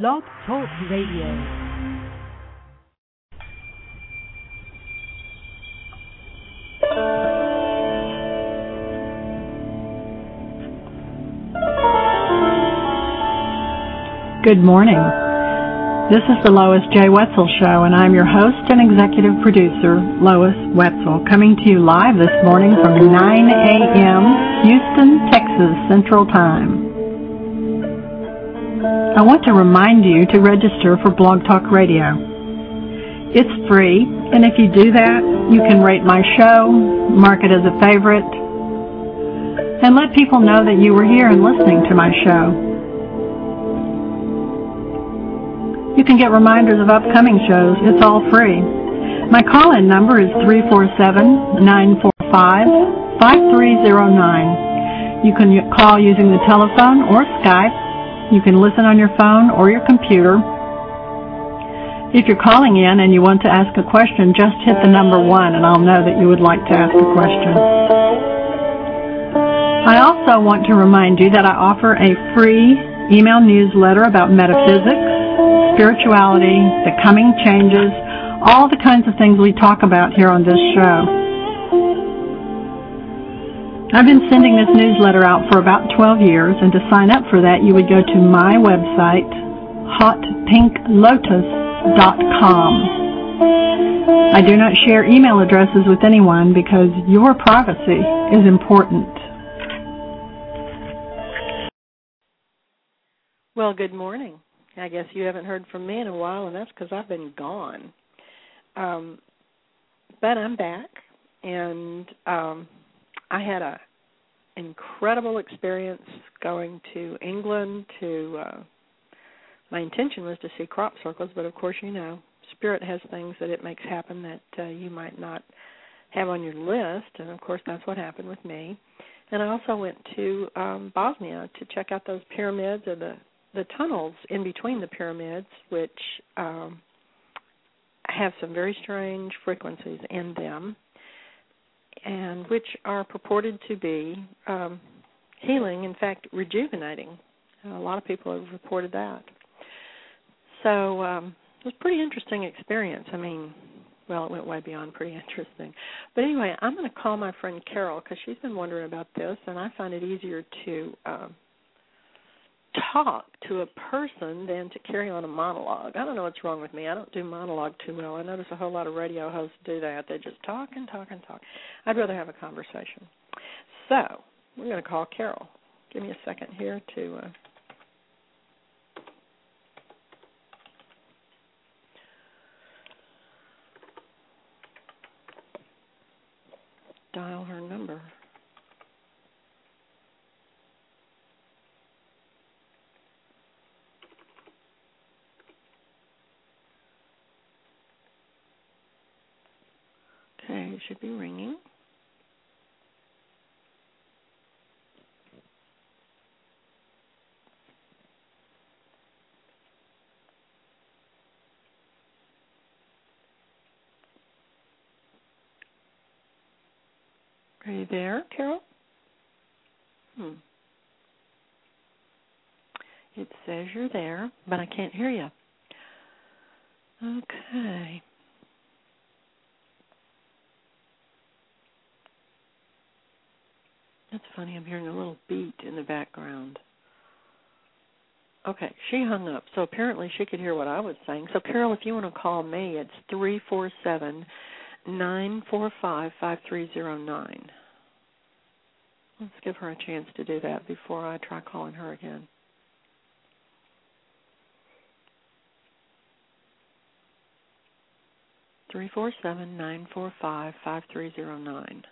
Blog Talk Radio. Good morning. This is the Lois J. Wetzel Show, and I'm your host and executive producer, Lois Wetzel, coming to you live this morning from 9 a.m. Houston, Texas Central Time. I want to remind you to register for Blog Talk Radio. It's free, and if you do that, you can rate my show, mark it as a favorite, and let people know that you were here and listening to my show. You can get reminders of upcoming shows. It's all free. My call-in number is 347-945-5309. You can call using the telephone or Skype. You can listen on your phone or your computer. If you're calling in and you want to ask a question, just hit the number one and I'll know that you would like to ask a question. I also want to remind you that I offer a free email newsletter about metaphysics, spirituality, the coming changes, all the kinds of things we talk about here on this show. I've been sending this newsletter out for about 12 years, and to sign up for that, you would go to my website, hotpinklotus.com. I do not share email addresses with anyone because your privacy is important. Well, good morning. I guess you haven't heard from me in a while, and that's because I've been gone. Um, but I'm back, and um, I had a incredible experience going to England. To uh, my intention was to see crop circles, but of course, you know, Spirit has things that it makes happen that uh, you might not have on your list, and of course, that's what happened with me. And I also went to um, Bosnia to check out those pyramids or the the tunnels in between the pyramids, which um, have some very strange frequencies in them, and which are purported to be um, healing, in fact, rejuvenating. A lot of people have reported that. So um, it was a pretty interesting experience. I mean, well, it went way beyond pretty interesting. But anyway, I'm going to call my friend Carol because she's been wondering about this, and I find it easier to. Um, talk to a person than to carry on a monologue. I don't know what's wrong with me. I don't do monologue too well. I notice a whole lot of radio hosts do that. They just talk and talk and talk. I'd rather have a conversation. So we're going to call Carol. Give me a second here to. Uh, dial her number. Okay, it should be ringing. Are you there, Carol? Hmm. It says you're there, but I can't hear you. Okay. That's funny. I'm hearing a little beat in the background. Okay, she hung up. So apparently she could hear what I was saying. So Carol, if you want to call me, it's three four seven nine four five five three zero nine. Let's give her a chance to do that before I try calling her again. Three four seven nine four five five three zero nine.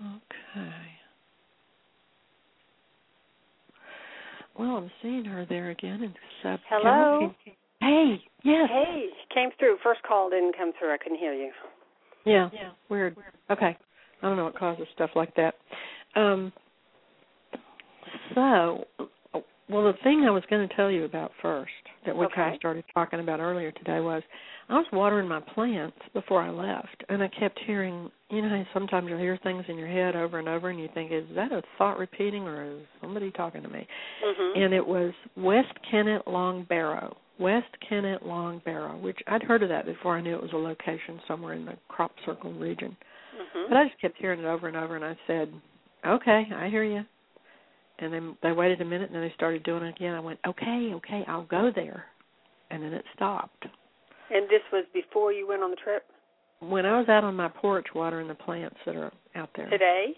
Okay. Well, I'm seeing her there again. Except Hello. Hey. Yes. Hey, came through. First call didn't come through. I couldn't hear you. Yeah. Yeah. Weird. Okay. I don't know what causes stuff like that. Um. So, well, the thing I was going to tell you about first that we Okay. kind of started talking about earlier today was I was watering my plants before I left, and I kept hearing. You know, sometimes you hear things in your head over and over, and you think, "Is that a thought repeating, or is somebody talking to me?" Mhm. And it was West Kennet Long Barrow, West Kennet Long Barrow, which I'd heard of that before I knew it was a location somewhere in the crop circle region. Mhm. But I just kept hearing it over and over, and I said, "Okay, I hear you." And then they waited a minute, and then they started doing it again. I went, "Okay, okay, I'll go there," and then it stopped. And this was before you went on the trip When I was out on my porch watering the plants that are out there. today.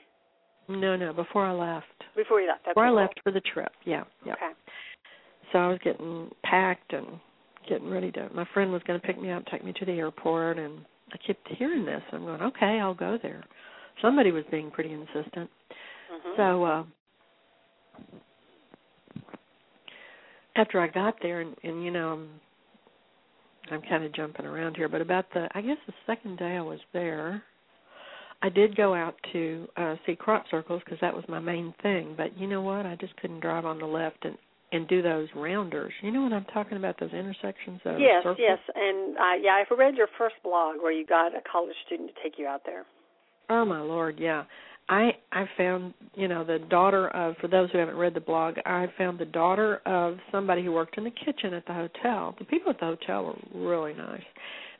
No, no, before I left. Before you left. Before I left for the trip. Yeah, yeah. Okay. So I was getting packed and getting ready to. My friend was going to pick me up, take me to the airport, and I kept hearing this. I'm going, okay, I'll go there. Somebody was being pretty insistent. Mhm. So uh after I got there, and, and you know, I'm, I'm kind of jumping around here, but about the, I guess the second day I was there, I did go out to uh see crop circles because that was my main thing. But you know what? I just couldn't drive on the left and and do those rounders. You know what I'm talking about? Those intersections of yes, circles? yes, and uh, yeah, I've read your first blog where you got a college student to take you out there. Oh my lord, yeah. I I found, you know, the daughter of for those who haven't read the blog, I found the daughter of somebody who worked in the kitchen at the hotel. The people at the hotel were really nice.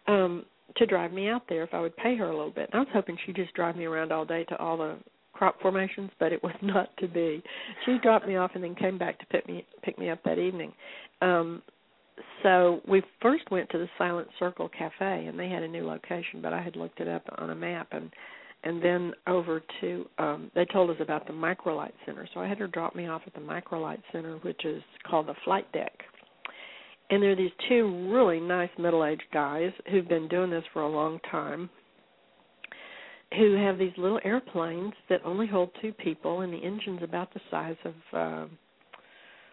Um to drive me out there if I would pay her a little bit. I was hoping she'd just drive me around all day to all the crop formations, but it was not to be. She dropped me off and then came back to pick me pick me up that evening. Um so we first went to the Silent Circle Cafe and they had a new location, but I had looked it up on a map and and then over to um they told us about the microlight center. So i had her drop me off at the microlight center which is called the flight deck. And there are these two really nice middle aged guys who've been doing this for a long time who have these little airplanes that only hold two people and the engine's about the size of uh,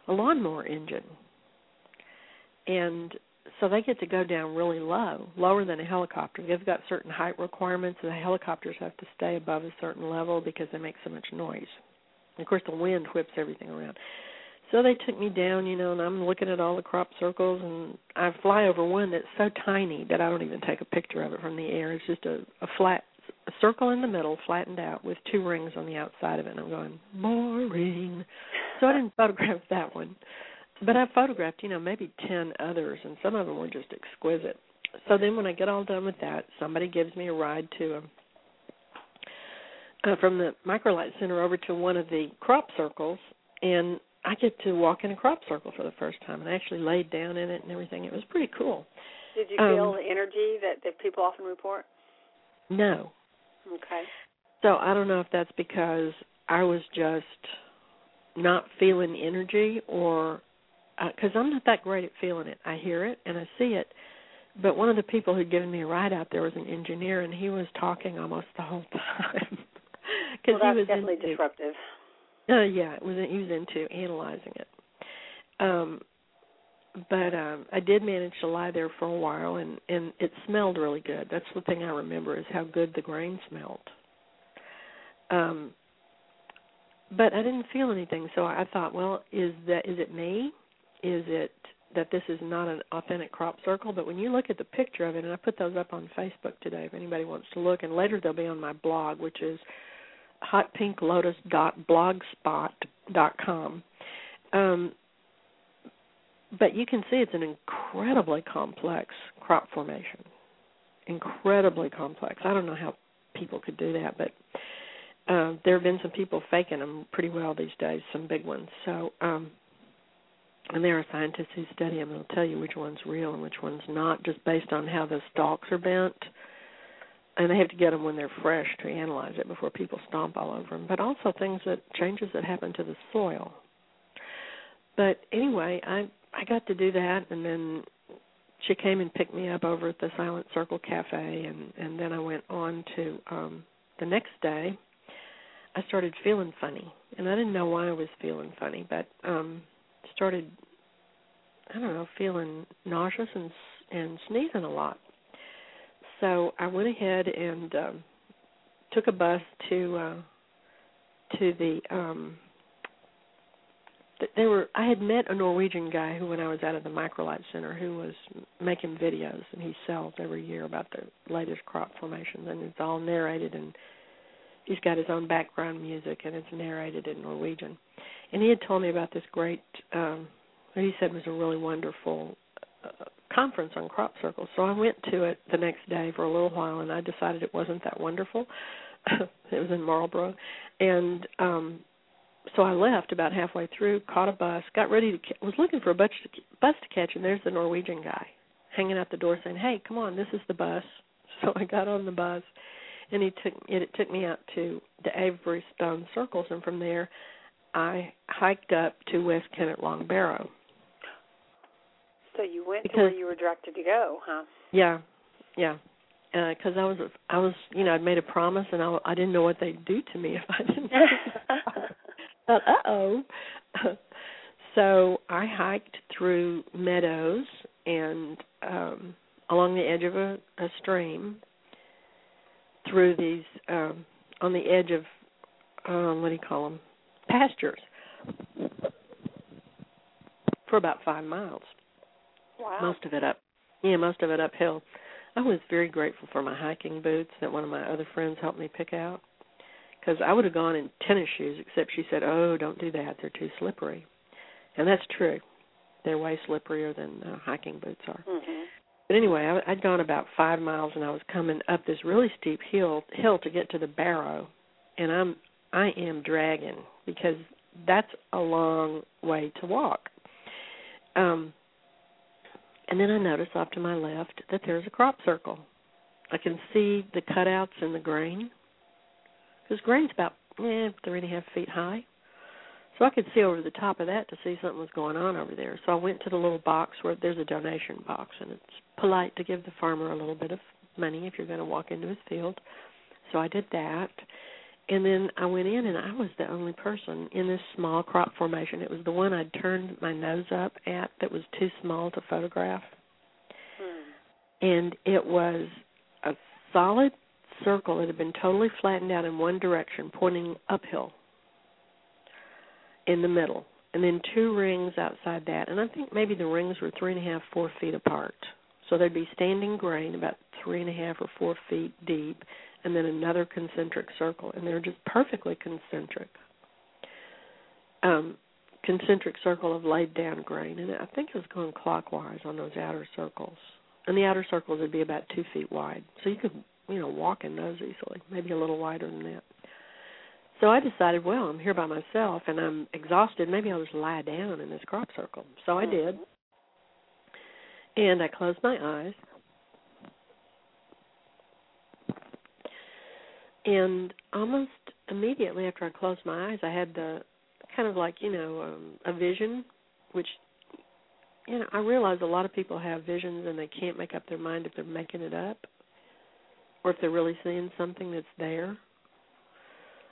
a lawnmower engine. And so they get to go down really low, lower than a helicopter. They've got certain height requirements, and the helicopters have to stay above a certain level because they make so much noise. And of course, the wind whips everything around. So they took me down, you know, and I'm looking at all the crop circles, and I fly over one that's so tiny that I don't even take a picture of it from the air. It's just a, a flat a circle in the middle, flattened out, with two rings on the outside of it. And I'm going boring, so I didn't photograph that one. But I photographed, you know, maybe 10 others, and some of them were just exquisite. So then when I get all done with that, somebody gives me a ride to a, uh, from the microlight center over to one of the crop circles, and I get to walk in a crop circle for the first time, and I actually laid down in it and everything. It was pretty cool. Did you Um, feel the energy that, that people often report? No, Okay. So I don't know if that's because I was just not feeling energy or because I'm not that great at feeling it. I hear it and I see it. But one of the people who'd given me a ride out there was an engineer, and he was talking almost the whole time. Because well, that's he was definitely into, disruptive. Uh, yeah, it was. He was into analyzing it. Um, but um I did manage to lie there for a while and and it smelled really good. That's the thing I remember is how good the grain smelled. Um but I didn't feel anything so I thought, well, is that is it me? Is it that this is not an authentic crop circle? But when you look at the picture of it and I put those up on Facebook today if anybody wants to look and later they'll be on my blog which is hotpinklotus.blogspot.com. Um but you can see it's an incredibly complex crop formation. Incredibly complex. I don't know how people could do that, but uh, there have been some people faking them pretty well these days, some big ones. So, um, and there are scientists who study them and will tell you which one's real and which one's not, just based on how the stalks are bent. And they have to get them when they're fresh to analyze it before people stomp all over them. But also things that changes that happen to the soil. But anyway, I I got to do that, and then she came and picked me up over at the Silent Circle Cafe, and and then I went on to um the next day. I started feeling funny, and I didn't know why I was feeling funny, but um started I don't know feeling nauseous and and sneezing a lot. So I went ahead and um took a bus to uh to the um they were I had met a Norwegian guy who when I was out of the Microlight Center who was making videos and he sells every year about the latest crop formations and it's all narrated and he's got his own background music and it's narrated in Norwegian. And he had told me about this great um what he said was a really wonderful uh, conference on crop circles. So I went to it the next day for a little while and I decided it wasn't that wonderful. it was in Marlborough and um so I left about halfway through, caught a bus, got ready to was looking for a bus to, bus to catch, and there's the Norwegian guy hanging out the door saying, "Hey, come on, this is the bus." So I got on the bus, and he took it, it took me out to the Avebury Stone Circles, and from there, I hiked up to West Kennet Long Barrow. So you went because, to where you were directed to go, huh? Yeah, yeah. Because uh, I was, I was, you know, I'd made a promise, and I, I didn't know what they'd do to me if I didn't. uh oh. so I hiked through meadows and um along the edge of a, a stream through these um on the edge of um what do you call them pastures for about five miles wow most of it up yeah most of it uphill i was very grateful for my hiking boots that one of my other friends helped me pick out because I would have gone in tennis shoes, except she said, "Oh, don't do that; they're too slippery," and that's true. They're way slipperier than uh, hiking boots are. Mm-hmm. But anyway, I, I'd gone about five miles, and I was coming up this really steep hill hill to get to the Barrow, and I'm I am dragging because that's a long way to walk. Um, and then I notice off to my left that there's a crop circle. I can see the cutouts in the grain because grain's about eh, three and a half feet high. So I could see over the top of that to see something was going on over there. So I went to the little box where there's a donation box, and it's polite to give the farmer a little bit of money if you're going to walk into his field. So I did that. And then I went in, and I was the only person in this small crop formation. It was the one I'd turned my nose up at that was too small to photograph. Hmm. And it was a solid circle that had been totally flattened out in one direction, pointing uphill in the middle, and then two rings outside that. And I think maybe the rings were three and a half, four feet apart. So there'd be standing grain about three and a half or four feet deep, and then another concentric circle, and they're just perfectly concentric. Um, concentric circle of laid down grain, and I think it was going clockwise on those outer circles. And the outer circles would be about two feet wide, so you could you know, walk in those easily, maybe a little wider than that. So I decided, well, I'm here by myself and I'm exhausted. Maybe I'll just lie down in this crop circle. So I did. And I closed my eyes. And almost immediately after I closed my eyes, I had the kind of like, you know, um, a vision, which, you know, I realize a lot of people have visions and they can't make up their mind if they're making it up or if they're really seeing something that's there.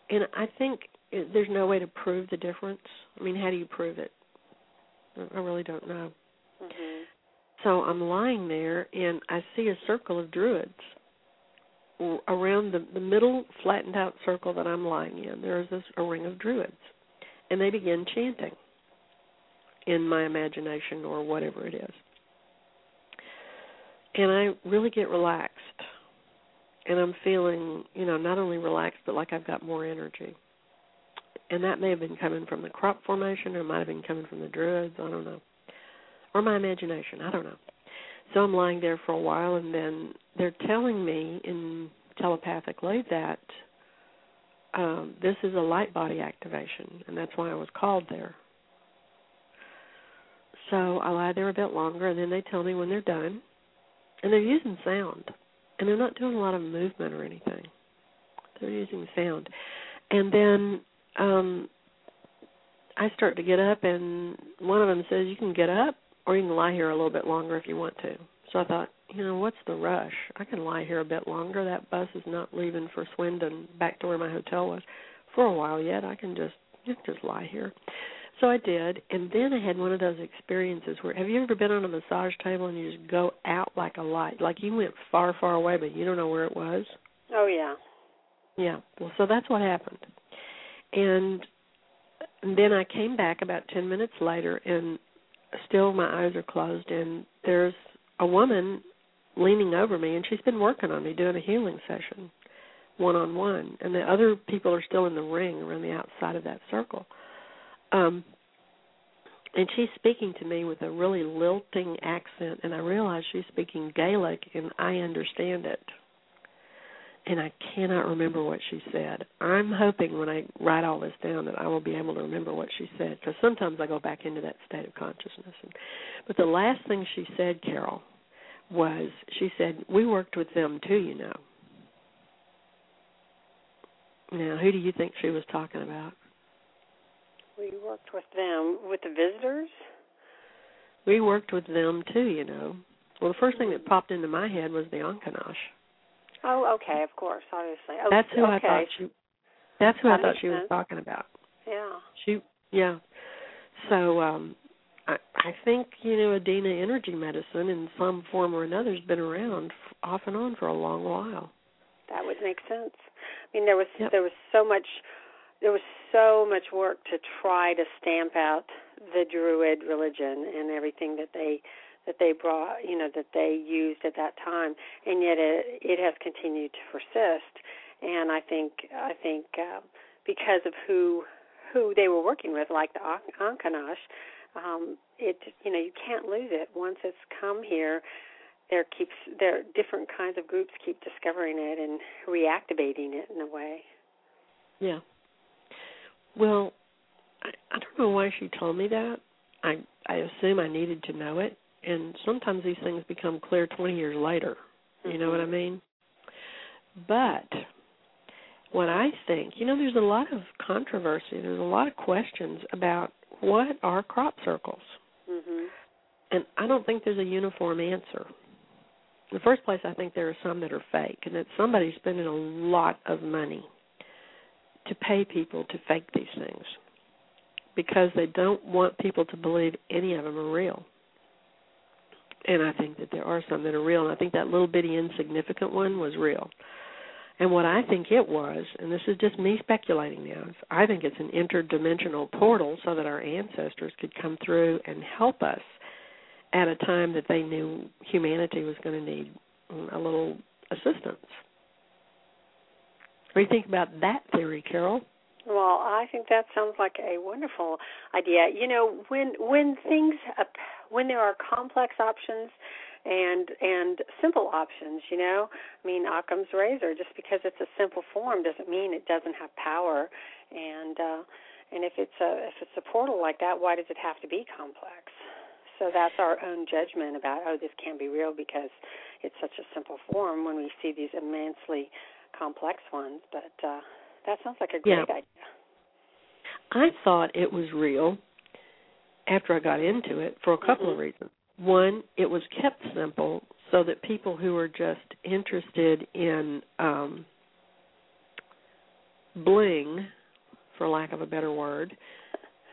And I think it, there's no way to prove the difference. I mean, how do you prove it? I really don't know. Mm-hmm. So I'm lying there, and I see a circle of druids around the the middle flattened out circle that I'm lying in. There is this, a ring of druids, and they begin chanting in my imagination or whatever it is. And I really get relaxed and I'm feeling, you know, not only relaxed but like I've got more energy. And that may have been coming from the crop formation, or it might have been coming from the druids. I don't know, or my imagination. I don't know. So I'm lying there for a while, and then they're telling me in telepathically that um, this is a light body activation, and that's why I was called there. So I lie there a bit longer, and then they tell me when they're done, and they're using sound and they're not doing a lot of movement or anything. They're using sound. And then um I start to get up and one of them says you can get up or you can lie here a little bit longer if you want to. So I thought, you know, what's the rush? I can lie here a bit longer. That bus is not leaving for Swindon back to where my hotel was for a while yet. I can just just lie here. So I did, and then I had one of those experiences where have you ever been on a massage table and you just go out like a light, like you went far, far away, but you don't know where it was? Oh yeah. Yeah. Well, so that's what happened, and and then I came back about 10 minutes later and still my eyes are closed and there's a woman leaning over me and she's been working on me doing a healing session one on one and the other people are still in the ring around the outside of that circle. Um and she's speaking to me with a really lilting accent and i realize she's speaking gaelic and i understand it and i cannot remember what she said. I'm hoping when i write all this down that i will be able to remember what she said because sometimes i go back into that state of consciousness. But the last thing she said carol was she said we worked with them too you know. Now who do you think she was talking about? We worked with them with the visitors? We worked with them too you know. Well the first thing that popped into my head was the Ankanash. Oh okay of course obviously oh, that's who okay. i thought she that's who that i thought she sense. was talking about yeah she yeah so um I, I think you know Adina energy medicine in some form or another has been around off and on for a long while. That would make sense. I mean, there was yep. there was so much there was so much work to try to stamp out the Druid religion and everything that they that they brought, you know, that they used at that time, and yet it it has continued to persist. And I think I think uh, because of who who they were working with, like the Ankanash, um, it you know you can't lose it once it's come here. There keeps there different kinds of groups keep discovering it and reactivating it in a way. Yeah. Well, I, I don't know why she told me that. I I assume I needed to know it, and sometimes these things become clear 20 years later. You mm-hmm. know what I mean? But what I think, you know, there's a lot of controversy. There's a lot of questions about what are crop circles? Mm-hmm. And I don't think there's a uniform answer. In the first place, I think there are some that are fake, and that somebody's spending a lot of money to pay people to fake these things because they don't want people to believe any of them are real. And I think that there are some that are real, and I think that little bitty insignificant one was real. And what I think it was, and this is just me speculating now, I think it's an interdimensional portal so that our ancestors could come through and help us at a time that they knew humanity was going to need a little assistance. What do you think about that theory, Carol? Well, I think that sounds like a wonderful idea. You know, when when things when there are complex options and and simple options you know? I mean occam's razor just because it's a simple form doesn't mean it doesn't have power. And uh and if it's a if it's a portal like that why does it have to be complex? So that's our own judgment about oh this can't be real because it's such a simple form when we see these immensely complex ones. But uh that sounds like a great yeah. idea. I thought it was real after i got into it for a couple mm-hmm. of reasons one, it was kept simple so that people who were just interested in um, bling, for lack of a better word,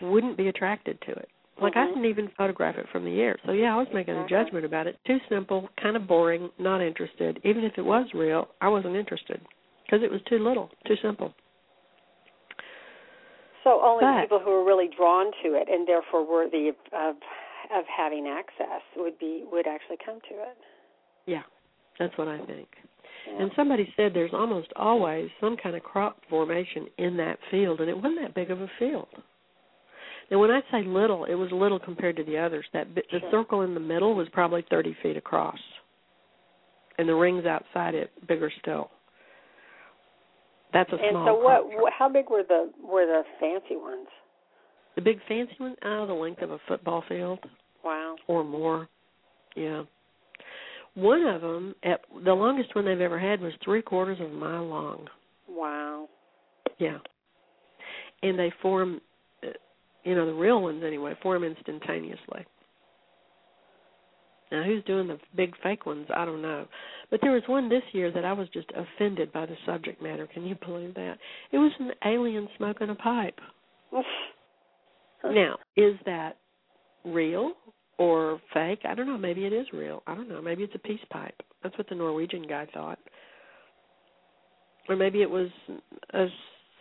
wouldn't be attracted to it. Like mm-hmm. I didn't even photograph it from the air. So yeah, I was making a judgment about it. Too simple, kind of boring, not interested. Even if it was real, I wasn't interested because it was too little, too simple. So only but, people who are really drawn to it and therefore worthy of, of of having access would be would actually come to it. Yeah, that's what I think. Yeah. And somebody said there's almost always some kind of crop formation in that field, and it wasn't that big of a field. Now, when I say little, it was little compared to the others. That bit, the sure. circle in the middle was probably 30 feet across, and the rings outside it bigger still. That's a and small. And so, what? Crop. How big were the were the fancy ones? The big fancy one, oh, the length of a football field. Wow. Or more. Yeah. One of them, at the longest one they've ever had, was three quarters of a mile long. Wow. Yeah. And they form, uh, you know, the real ones anyway, form instantaneously. Now, who's doing the big fake ones? I don't know. But there was one this year that I was just offended by the subject matter. Can you believe that? It was an alien smoking a pipe. now, is that real or fake? I don't know. Maybe it is real. I don't know. Maybe it's a peace pipe. That's what the Norwegian guy thought. Or maybe it was a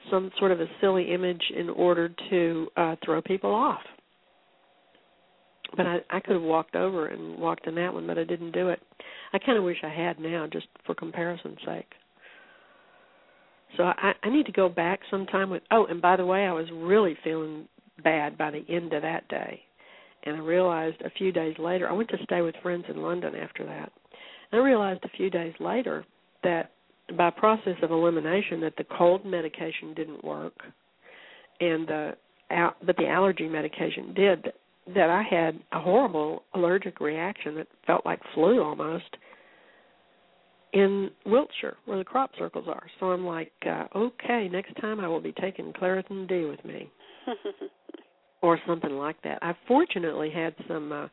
some sort of a silly image in order to uh throw people off. But I I could have walked over and walked in that one, but I didn't do it. I kind of wish I had now, just for comparison's sake. So I, I need to go back sometime with. Oh, and by the way, I was really feeling bad by the end of that day, and I realized a few days later. I went to stay with friends in London after that. And I realized a few days later that by process of elimination that the cold medication didn't work, and the but the allergy medication did. That I had a horrible allergic reaction that felt like flu almost in Wiltshire, where the crop circles are. So I'm like, uh, okay, next time I will be taking Claritin D with me, or something like that. I fortunately had some uh,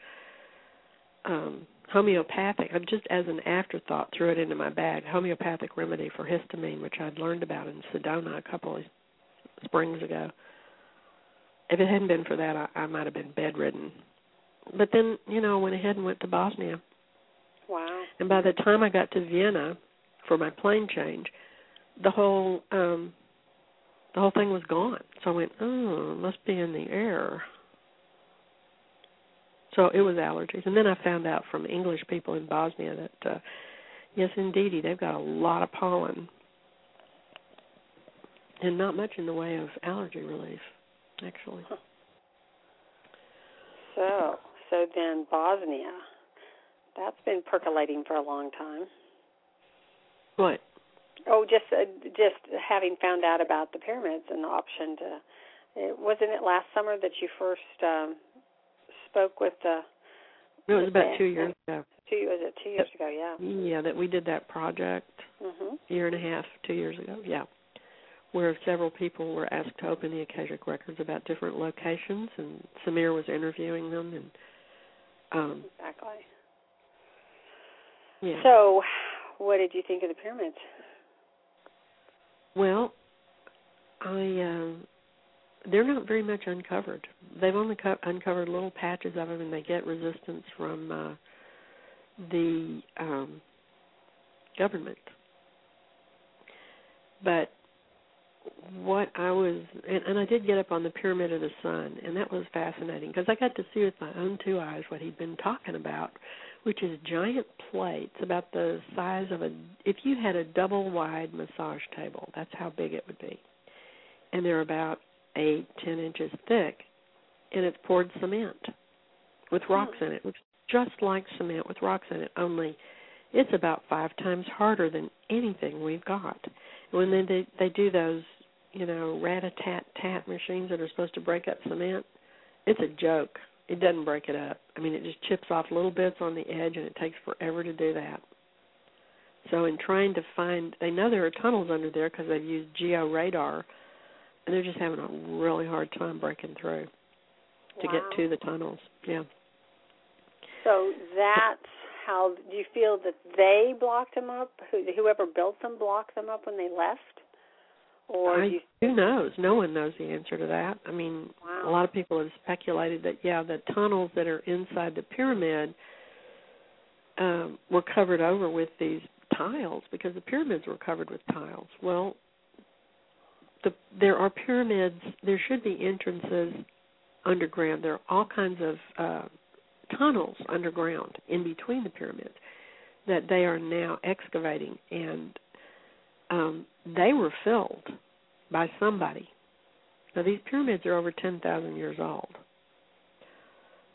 um, homeopathic. I just as an afterthought threw it into my bag. Homeopathic remedy for histamine, which I'd learned about in Sedona a couple of springs ago. If it hadn't been for that, I, I might have been bedridden. But then, you know, I went ahead and went to Bosnia Wow. And by the time I got to Vienna for my plane change, the whole um the whole thing was gone. So I went, oh, it must be in the air. So it was allergies. And then I found out from English people in Bosnia that uh yes indeedy, they've got a lot of pollen. And not much in the way of allergy relief, actually. So, so then Bosnia that's been percolating for a long time. What? Oh, just uh, just having found out about the pyramids and the option to. It, wasn't it last summer that you first um, spoke with the? It was about two years ago. Two was it two years ago? Yeah. Yeah, that we did that project. Mhm. Year and a half, two years ago. Yeah. Where several people were asked to open the Akashic records about different locations, and Semir was interviewing them, and um, exactly. Yeah. So, what did you think of the pyramids? Well, I uh, they're not very much uncovered. They've only co- uncovered little patches of them, and they get resistance from uh, the um, government. But what I was, and, and I did get up on the Pyramid of the Sun, and that was fascinating because I got to see with my own two eyes what he'd been talking about which is giant plates about the size of a if you had a double wide massage table that's how big it would be. And they're about eight ten inches thick and it's poured cement with hmm. rocks in it looks just like cement with rocks in it only it's about five times harder than anything we've got. When they they, they do those you know rat a tat tat machines that are supposed to break up cement it's a joke it doesn't break it up. I mean, it just chips off little bits on the edge, and it takes forever to do that. So, in trying to find, they know there are tunnels under there because they've used geo radar, and they're just having a really hard time breaking through to wow. get to the tunnels. Yeah. So that's how. Do you feel that they blocked them up? Whoever built them blocked them up when they left? Or I, you... who knows? No one knows the answer to that. I mean, wow. a lot of people have speculated that yeah, the tunnels that are inside the pyramid um, were covered over with these tiles because the pyramids were covered with tiles. Well, the, there are pyramids. There should be entrances underground. There are all kinds of uh, tunnels underground in between the pyramids that they are now excavating and um, they were filled by somebody. Now these pyramids are over 10,000 years old.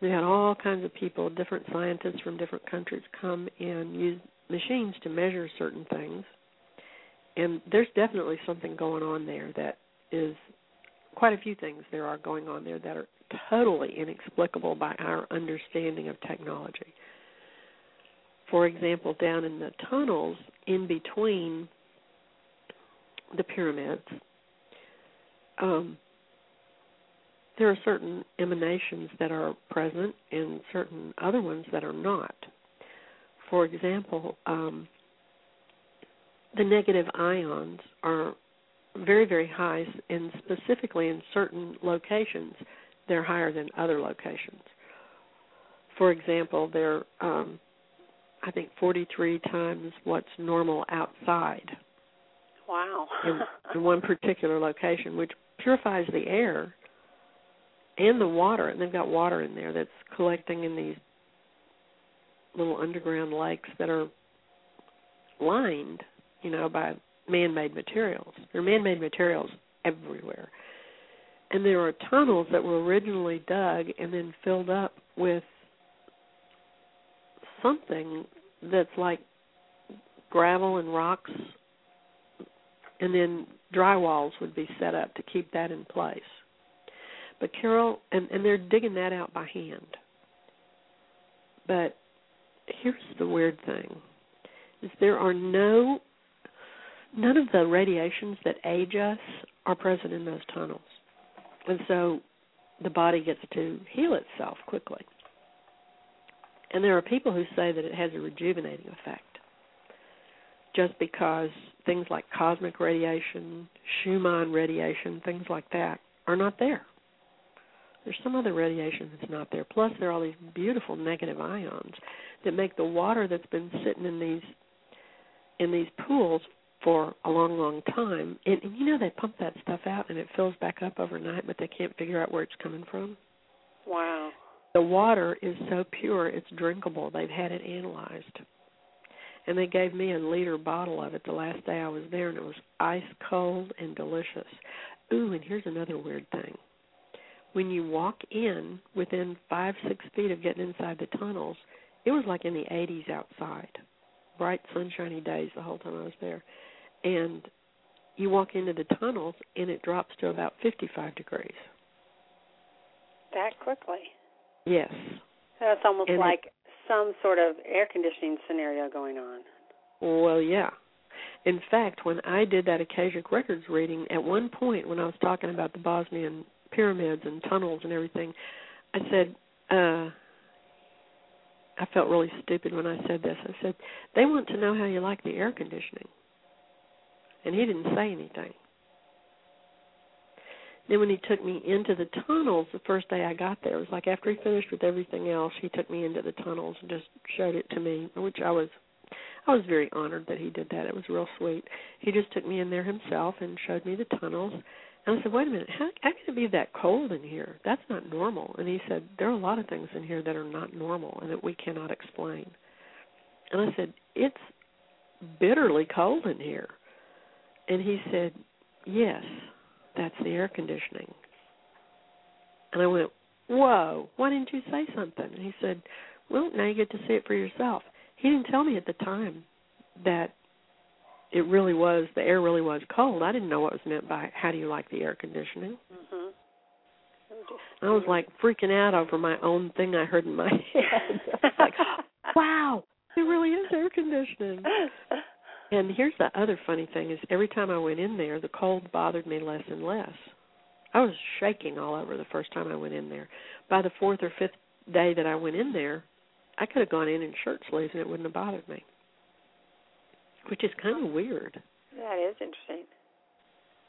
We had all kinds of people, different scientists from different countries come and use machines to measure certain things. And there's definitely something going on there that is quite a few things there are going on there that are totally inexplicable by our understanding of technology. For example, down in the tunnels in between the pyramids, um, there are certain emanations that are present and certain other ones that are not. For example, um, the negative ions are very, very high, and specifically in certain locations, they're higher than other locations. For example, they're, um, I think, 43 times what's normal outside Wow. in, in one particular location, which purifies the air and the water. And they've got water in there that's collecting in these little underground lakes that are lined, you know, by man-made materials. There are man-made materials everywhere. And there are tunnels that were originally dug and then filled up with something that's like gravel and rocks and then drywalls would be set up to keep that in place. But Carol and, and they're digging that out by hand. But here's the weird thing is there are no none of the radiations that age us are present in those tunnels. And so the body gets to heal itself quickly. And there are people who say that it has a rejuvenating effect just because things like cosmic radiation, Schumann radiation, things like that are not there. There's some other radiation that's not there. Plus, there are all these beautiful negative ions that make the water that's been sitting in these in these pools for a long, long time. And, and you know they pump that stuff out and it fills back up overnight, but they can't figure out where it's coming from. Wow. The water is so pure it's drinkable. They've had it analyzed. And they gave me a liter bottle of it the last day I was there and it was ice cold and delicious. Ooh, and here's another weird thing. When you walk in within five, six feet of getting inside the tunnels, it was like in the 80s outside. Bright, sunshiny days the whole time I was there. And you walk into the tunnels and it drops to about 55 degrees. That quickly. Yes. That's almost And it- like some sort of air conditioning scenario going on. Well, yeah. In fact, when I did that Akashic Records reading, at one point when I was talking about the Bosnian pyramids and tunnels and everything, I said, uh, I felt really stupid when I said this. I said, they want to know how you like the air conditioning. And he didn't say anything. Then when he took me into the tunnels the first day I got there, it was like after he finished with everything else, he took me into the tunnels and just showed it to me, which I was I was very honored that he did that. It was real sweet. He just took me in there himself and showed me the tunnels. And I said, "Wait a minute, how, how can it be that cold in here? That's not normal." And he said, "There are a lot of things in here that are not normal and that we cannot explain." And I said, "It's bitterly cold in here." And he said, "Yes, that's the air conditioning." And I went, "Whoa! Why didn't you say something?" And he said, "Well, now you get to see it for yourself." He didn't tell me at the time that it really was the air really was cold. I didn't know what was meant by how do you like the air conditioning. Mhm. I was like freaking out over my own thing I heard in my head. I was like, wow, it really is air conditioning. And here's the other funny thing is every time I went in there, the cold bothered me less and less. I was shaking all over the first time I went in there. By the fourth or fifth day that I went in there, I could have gone in in shirt sleeves and it wouldn't have bothered me. Which is kind of weird. that is interesting.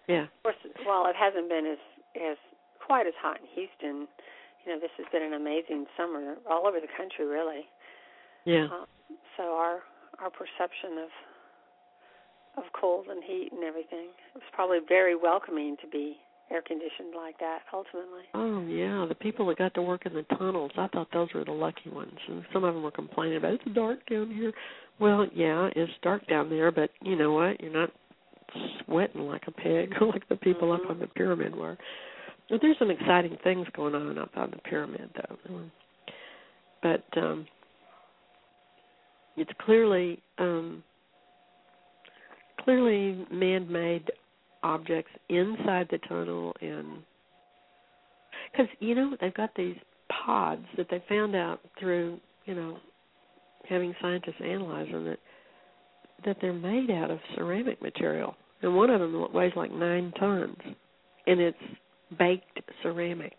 Yeah. Of course, while it hasn't been as as quite as hot in Houston, you know, this has been an amazing summer all over the country, really. Yeah. Um, so our our perception of of cold and heat and everything it was probably very welcoming to be air conditioned like that ultimately. Oh yeah, the people that got to work in the tunnels, I thought those were the lucky ones. And some of them were complaining about it's dark down here. Well, yeah, it's dark down there, but you know what? You're not sweating like a pig like the people Mhm. up on the pyramid were. But there's some exciting things going on up on the pyramid though. But um it's clearly um clearly man-made objects inside the tunnel and because you know they've got these pods that they found out through you know having scientists analyze them that that they're made out of ceramic material. And one of them weighs like nine tons. And it's baked ceramic.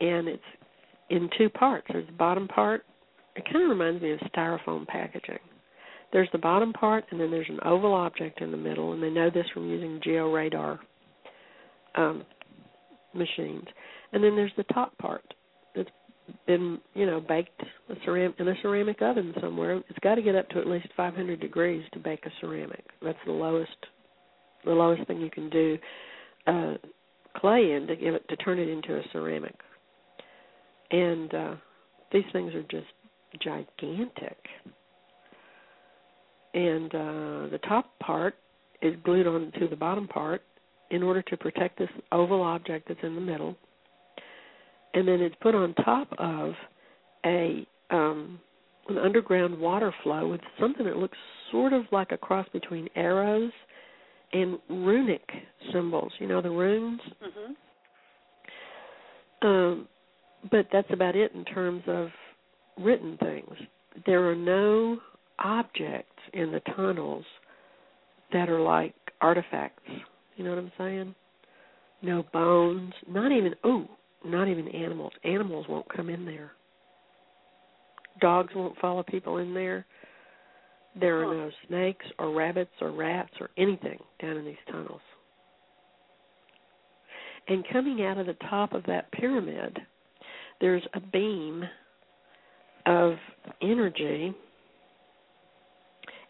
And it's in two parts. There's the bottom part. It kind of reminds me of styrofoam packaging there's the bottom part, and then there's an oval object in the middle, and they know this from using georadar um, machines. And then there's the top part that's been you know baked a ceramic in a ceramic oven somewhere. It's got to get up to at least 500 degrees to bake a ceramic. That's the lowest the lowest thing you can do uh, clay in to give it to turn it into a ceramic. And uh, these things are just gigantic. And uh, the top part is glued onto the bottom part in order to protect this oval object that's in the middle. And then it's put on top of a um, an underground water flow with something that looks sort of like a cross between arrows and runic symbols. You know the runes. Mm-hmm. Um, but that's about it in terms of written things. There are no objects in the tunnels that are like artifacts. You know what I'm saying? No bones, not even oh, not even animals. Animals won't come in there. Dogs won't follow people in there. There are no snakes or rabbits or rats or anything down in these tunnels. And coming out of the top of that pyramid, there's a beam of energy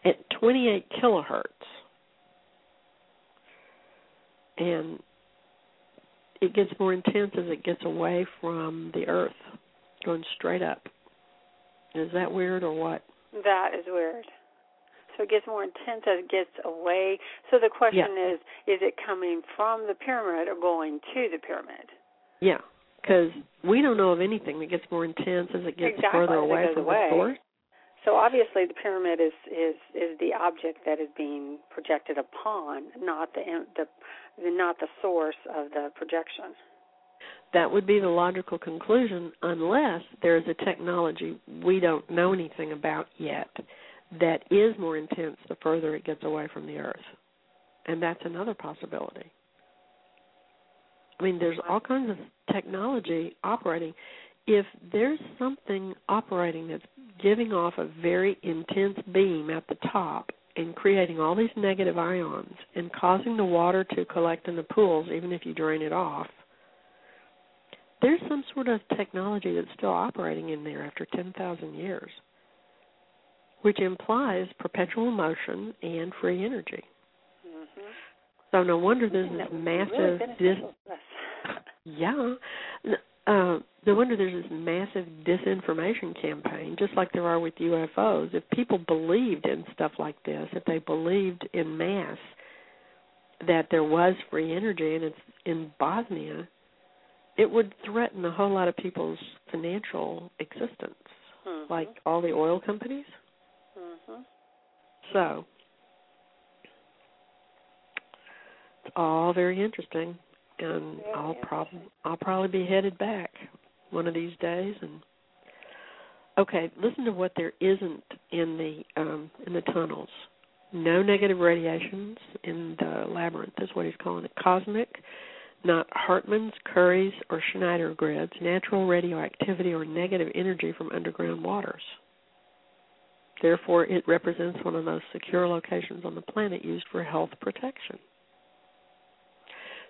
at 28 kilohertz. And it gets more intense as it gets away from the earth, going straight up. Is that weird or what? That is weird. So it gets more intense as it gets away. So the question Yeah. is: Is it coming from the pyramid or going to the pyramid? Yeah, because we don't know of anything that gets more intense as it gets Exactly, further it away goes from away. the source. So obviously, the pyramid is is is the object that is being projected upon, not the the, not the source of the projection. That would be the logical conclusion, unless there is a technology we don't know anything about yet that is more intense the further it gets away from the Earth. And that's another possibility. I mean, there's all kinds of technology operating. If there's something operating that's giving off a very intense beam at the top and creating all these negative ions and causing the water to collect in the pools, even if you drain it off, there's some sort of technology that's still operating in there after 10,000 years, which implies perpetual motion and free energy. Mm-hmm. So no wonder there's this be really massive dis- beneficial to us. yeah. Uh, no wonder there's this massive disinformation campaign, just like there are with UFOs. If people believed in stuff like this, if they believed in mass that there was free energy and it's in Bosnia, it would threaten a whole lot of people's financial existence, Mhm. like all the oil companies. Mhm. So it's all very interesting, and I'll probably I'll probably be headed back one of these days. And okay, listen to what there isn't in the um, in the tunnels. No negative radiations in the labyrinth is what he's calling it. Cosmic, not Hartmann's, Curry's, or Schneider grids. Natural radioactivity or negative energy from underground waters. Therefore, it represents one of the most secure locations on the planet used for health protection.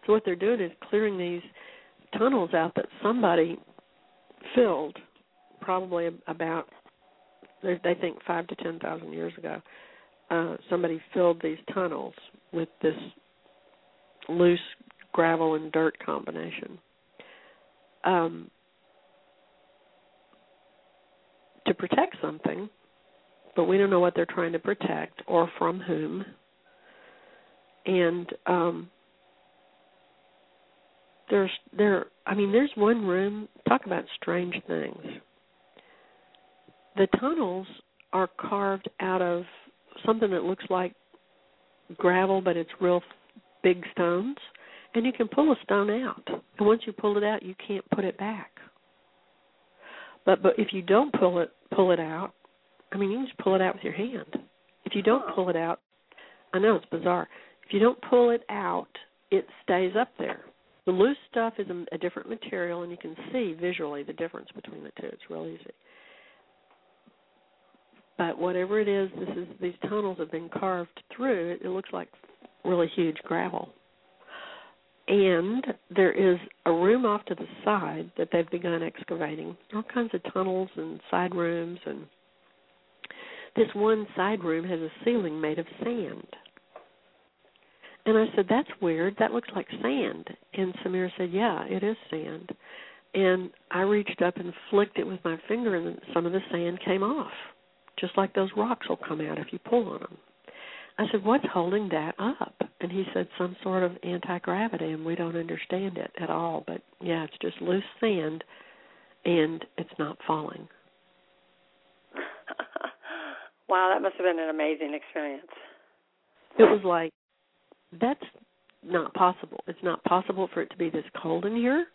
So, what they're doing is clearing these tunnels out that somebody filled, probably about, they think five to ten thousand years ago. Uh, somebody filled these tunnels with this loose gravel and dirt combination. Um, to protect something, but we don't know what they're trying to protect or from whom. And um there's there I mean there's one room talk about strange things. The tunnels are carved out of something that looks like gravel but it's real big stones and you can pull a stone out. And once you pull it out you can't put it back. But but if you don't pull it pull it out, I mean, you can just pull it out with your hand. If you don't pull it out, I know it's bizarre. If you don't pull it out, it stays up there. The loose stuff is a, a different material, and you can see visually the difference between the two. It's real easy. But whatever it is, this is these tunnels have been carved through. It, it looks like really huge gravel, and there is a room off to the side that they've begun excavating, all kinds of tunnels and side rooms and this one side room has a ceiling made of sand. And I said, That's weird. That looks like sand. And Semir said, Yeah, it is sand. And I reached up and flicked it with my finger, and some of the sand came off, just like those rocks will come out if you pull on them. I said, What's holding that up? And he said, Some sort of anti gravity, and we don't understand it at all. But yeah, it's just loose sand, and it's not falling. wow, that must have been an amazing experience. It was like, That's not possible. It's not possible for it to be this cold in here.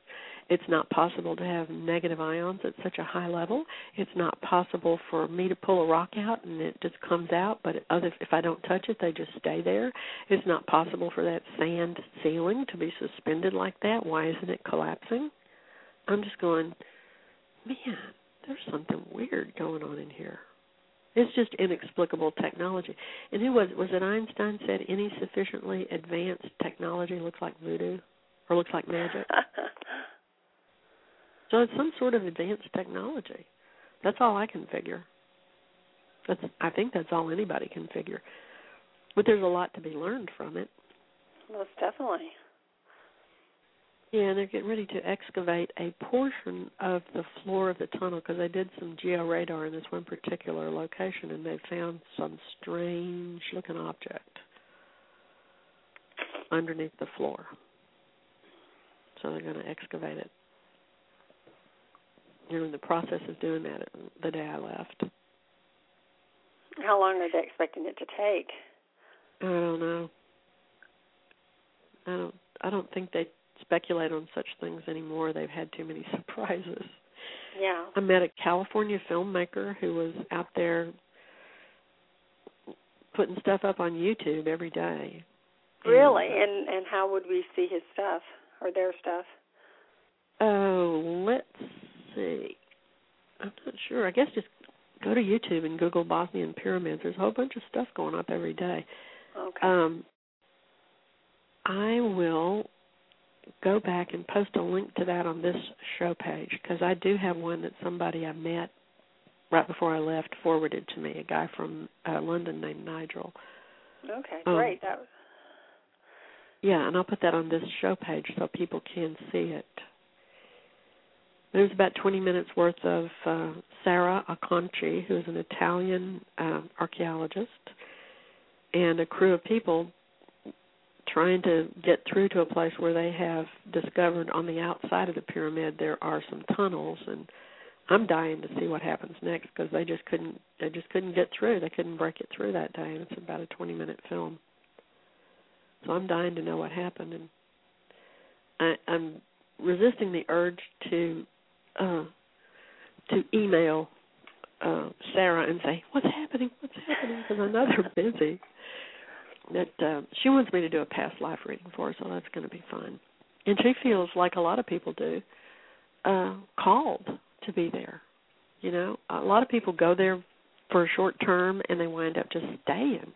It's not possible to have negative ions at such a high level. It's not possible for me to pull a rock out and it just comes out, but other if I don't touch it, they just stay there. It's not possible for that sand ceiling to be suspended like that. Why isn't it collapsing? I'm just going, man, there's something weird going on in here. It's just inexplicable technology. And who was was it Einstein said any sufficiently advanced technology looks like voodoo or looks like magic? So it's some sort of advanced technology. That's all I can figure. That's I think that's all anybody can figure. But there's a lot to be learned from it. Most definitely. Yeah, and they're getting ready to excavate a portion of the floor of the tunnel because they did some georadar in this one particular location and they found some strange looking object underneath the floor. So they're going to excavate it know, in the process of doing that the day I left. How long are they expecting it to take? I don't know. I don't. I don't think they speculate on such things anymore. They've had too many surprises. Yeah. I met a California filmmaker who was out there putting stuff up on YouTube every day. Really? And and how would we see his stuff or their stuff? Oh, let's see. I'm not sure. I guess just go to YouTube and Google Bosnian pyramids. There's a whole bunch of stuff going up every day. Okay. Um, I will go back and post a link to that on this show page because I do have one that somebody I met right before I left forwarded to me. A guy from uh, London named Nigel. Okay, um, great. Um, that was... Yeah, and I'll put that on this show page so people can see it. There's about 20 minutes worth of uh, Sarah Acconci, who is an Italian uh, archaeologist, and a crew of people trying to get through to a place where they have discovered on the outside of the pyramid there are some tunnels and I'm dying to see what happens next because they just couldn't they just couldn't get through they couldn't break it through that day and it's about a 20 minute film so I'm dying to know what happened and I, I'm resisting the urge to uh, to email uh, Sarah and say, "What's happening? What's happening?" Because I know they're busy. That uh, she wants me to do a past life reading for her, so that's going to be fun. And she feels like a lot of people do, uh, called to be there. You know, a lot of people go there for a short term and they wind up just staying.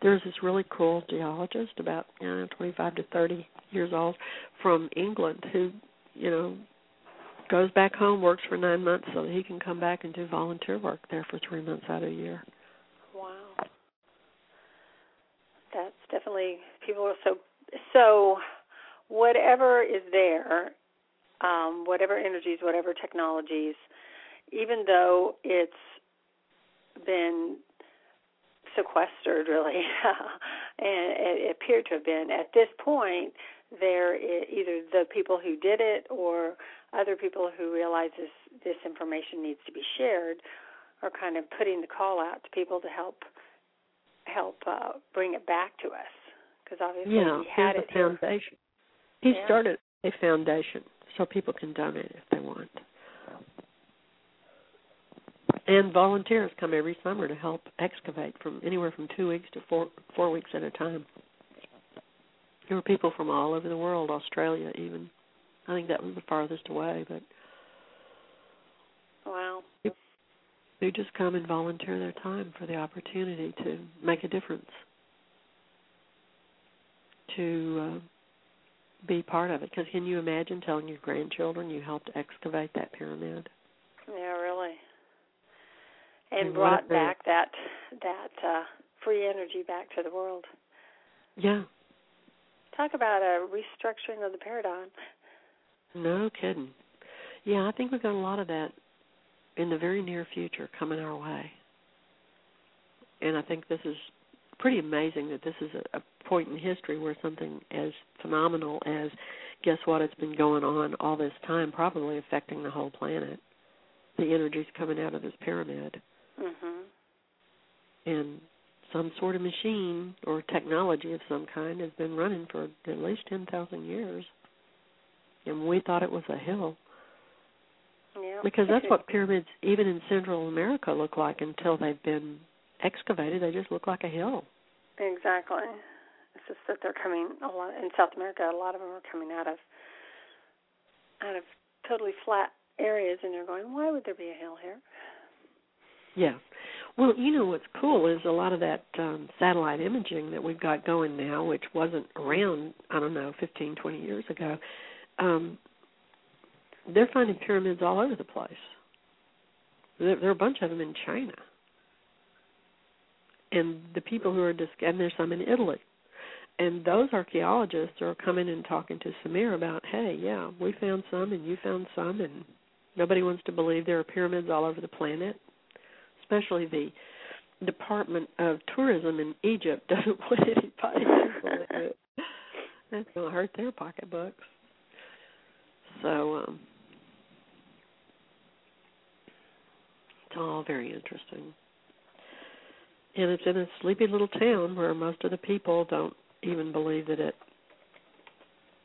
There's this really cool geologist, about you know, 25 to 30 years old, from England, who you know goes back home, works for nine months so that he can come back and do volunteer work there for three months out of a year. Wow. That's definitely people are so so whatever is there, um, whatever energies, whatever technologies, even though it's been sequestered really and it appeared to have been at this point there either the people who did it or other people who realize this this information needs to be shared are kind of putting the call out to people to help help uh, bring it back to us because obviously yeah, we had it a foundation. He yeah. started a foundation so people can donate if they want. And volunteers come every summer to help excavate from anywhere from two weeks to four four weeks at a time. There were people from all over the world, Australia even. I think that was the farthest away, but wow. They just come and volunteer their time for the opportunity to make a difference, to uh, be part of it. Because can you imagine telling your grandchildren you helped excavate that pyramid? Yeah, really. And, And brought back that that uh free energy back to the world. Yeah, Talk about a restructuring of the paradigm. no kidding. Yeah, I think we've got a lot of that in the very near future coming our way. And I think this is pretty amazing that this is a, a point in history where something as phenomenal as guess what it's been going on all this time probably affecting the whole planet the energy's coming out of this pyramid Mhm. and some sort of machine or technology of some kind has been running for at least 10,000 years and we thought it was a hill. Because that's what pyramids even in Central America look like until they've been excavated they just look like a hill Exactly. It's just that they're coming a lot in South America. A lot of them are coming out of out of totally flat areas, and they're going, "Why would there be a hill here?" Yeah. Well, you know what's cool is a lot of that um, satellite imaging that we've got going now, which wasn't around, I don't know, 15, 20 years ago. Um, they're finding pyramids all over the place. There, there are a bunch of them in China, and the people who are dis- and there's some in Italy. And those archaeologists are coming and talking to Semir about, hey, yeah, we found some and you found some, and nobody wants to believe there are pyramids all over the planet especially the Department of Tourism in Egypt doesn't want anybody to believe it. That's going to hurt their pocketbooks. So, um, all very interesting. And it's in a sleepy little town where most of the people don't even believe that it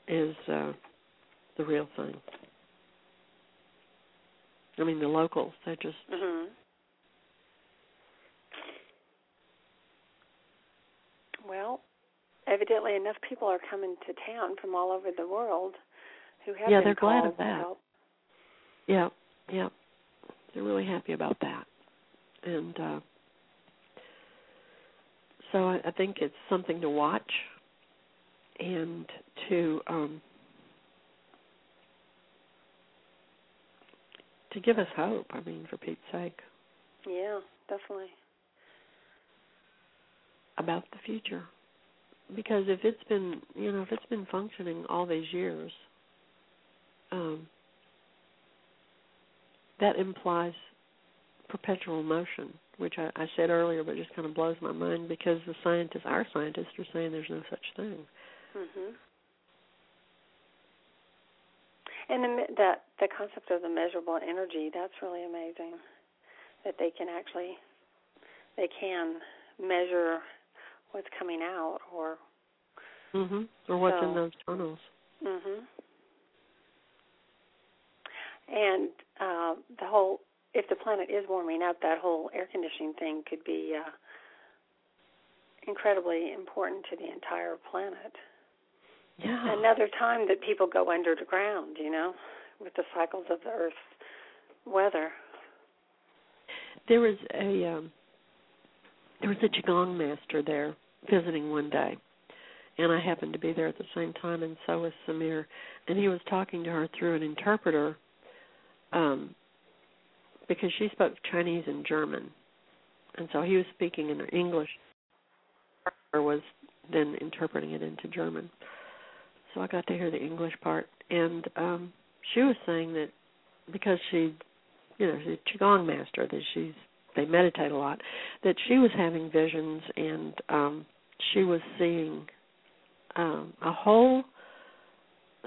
is uh, the real thing. I mean, the locals, they just Mhm. Well, evidently enough people are coming to town from all over the world who have Yeah, been they're glad of that. to help. Yeah, yeah. They're really happy about that. And uh so I, I think it's something to watch and to um to give us hope, I mean, for Pete's sake, Yeah, definitely. about the future. Because if it's been you know, if it's been functioning all these years, um that implies perpetual motion, which I, I said earlier, but it just kind of blows my mind because the scientists, our scientists, are saying there's no such thing. Mm-hmm. And the that the concept of the measurable energy, that's really amazing. That they can actually they can measure what's coming out or mm-hmm. Or what's in those tunnels? Mhm. And uh, the whole, if the planet is warming up, that whole air conditioning thing could be uh, incredibly important to the entire planet. Yeah. Another time that people go underground, you know, with the cycles of the Earth's weather. There was a um, there was a qigong master there visiting one day, and I happened to be there at the same time, and so was Semir, and he was talking to her through an interpreter, um, because she spoke Chinese and German, and so he was speaking in English, or was then interpreting it into German. So I got to hear the English part, and um, she was saying that because she you know, she's a qigong master that she's they meditate a lot, that she was having visions and um she was seeing um a whole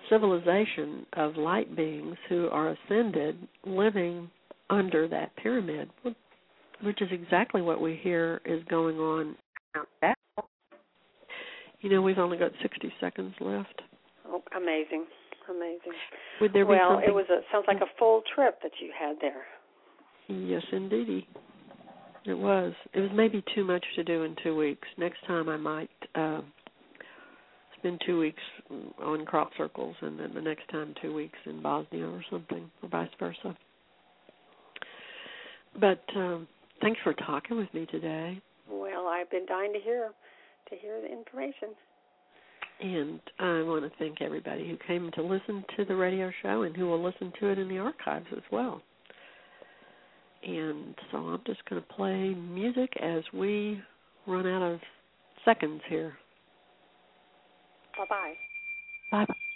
civilization of light beings who are ascended living under that pyramid, which is exactly what we hear is going on. You know, we've only got 60 seconds left. Oh, amazing, amazing. Would there be well, something? it was a sounds like a full trip that you had there. Yes, indeedy. It was. It was maybe too much to do in two weeks. Next time I might uh, spend two weeks on crop circles, and then the next time two weeks in Bosnia or something, or vice versa. But um, thanks for talking with me today. Well, I've been dying to hear to hear the information. And I want to thank everybody who came to listen to the radio show and who will listen to it in the archives as well. And so I'm just going to play music as we run out of seconds here. 拜拜。拜拜。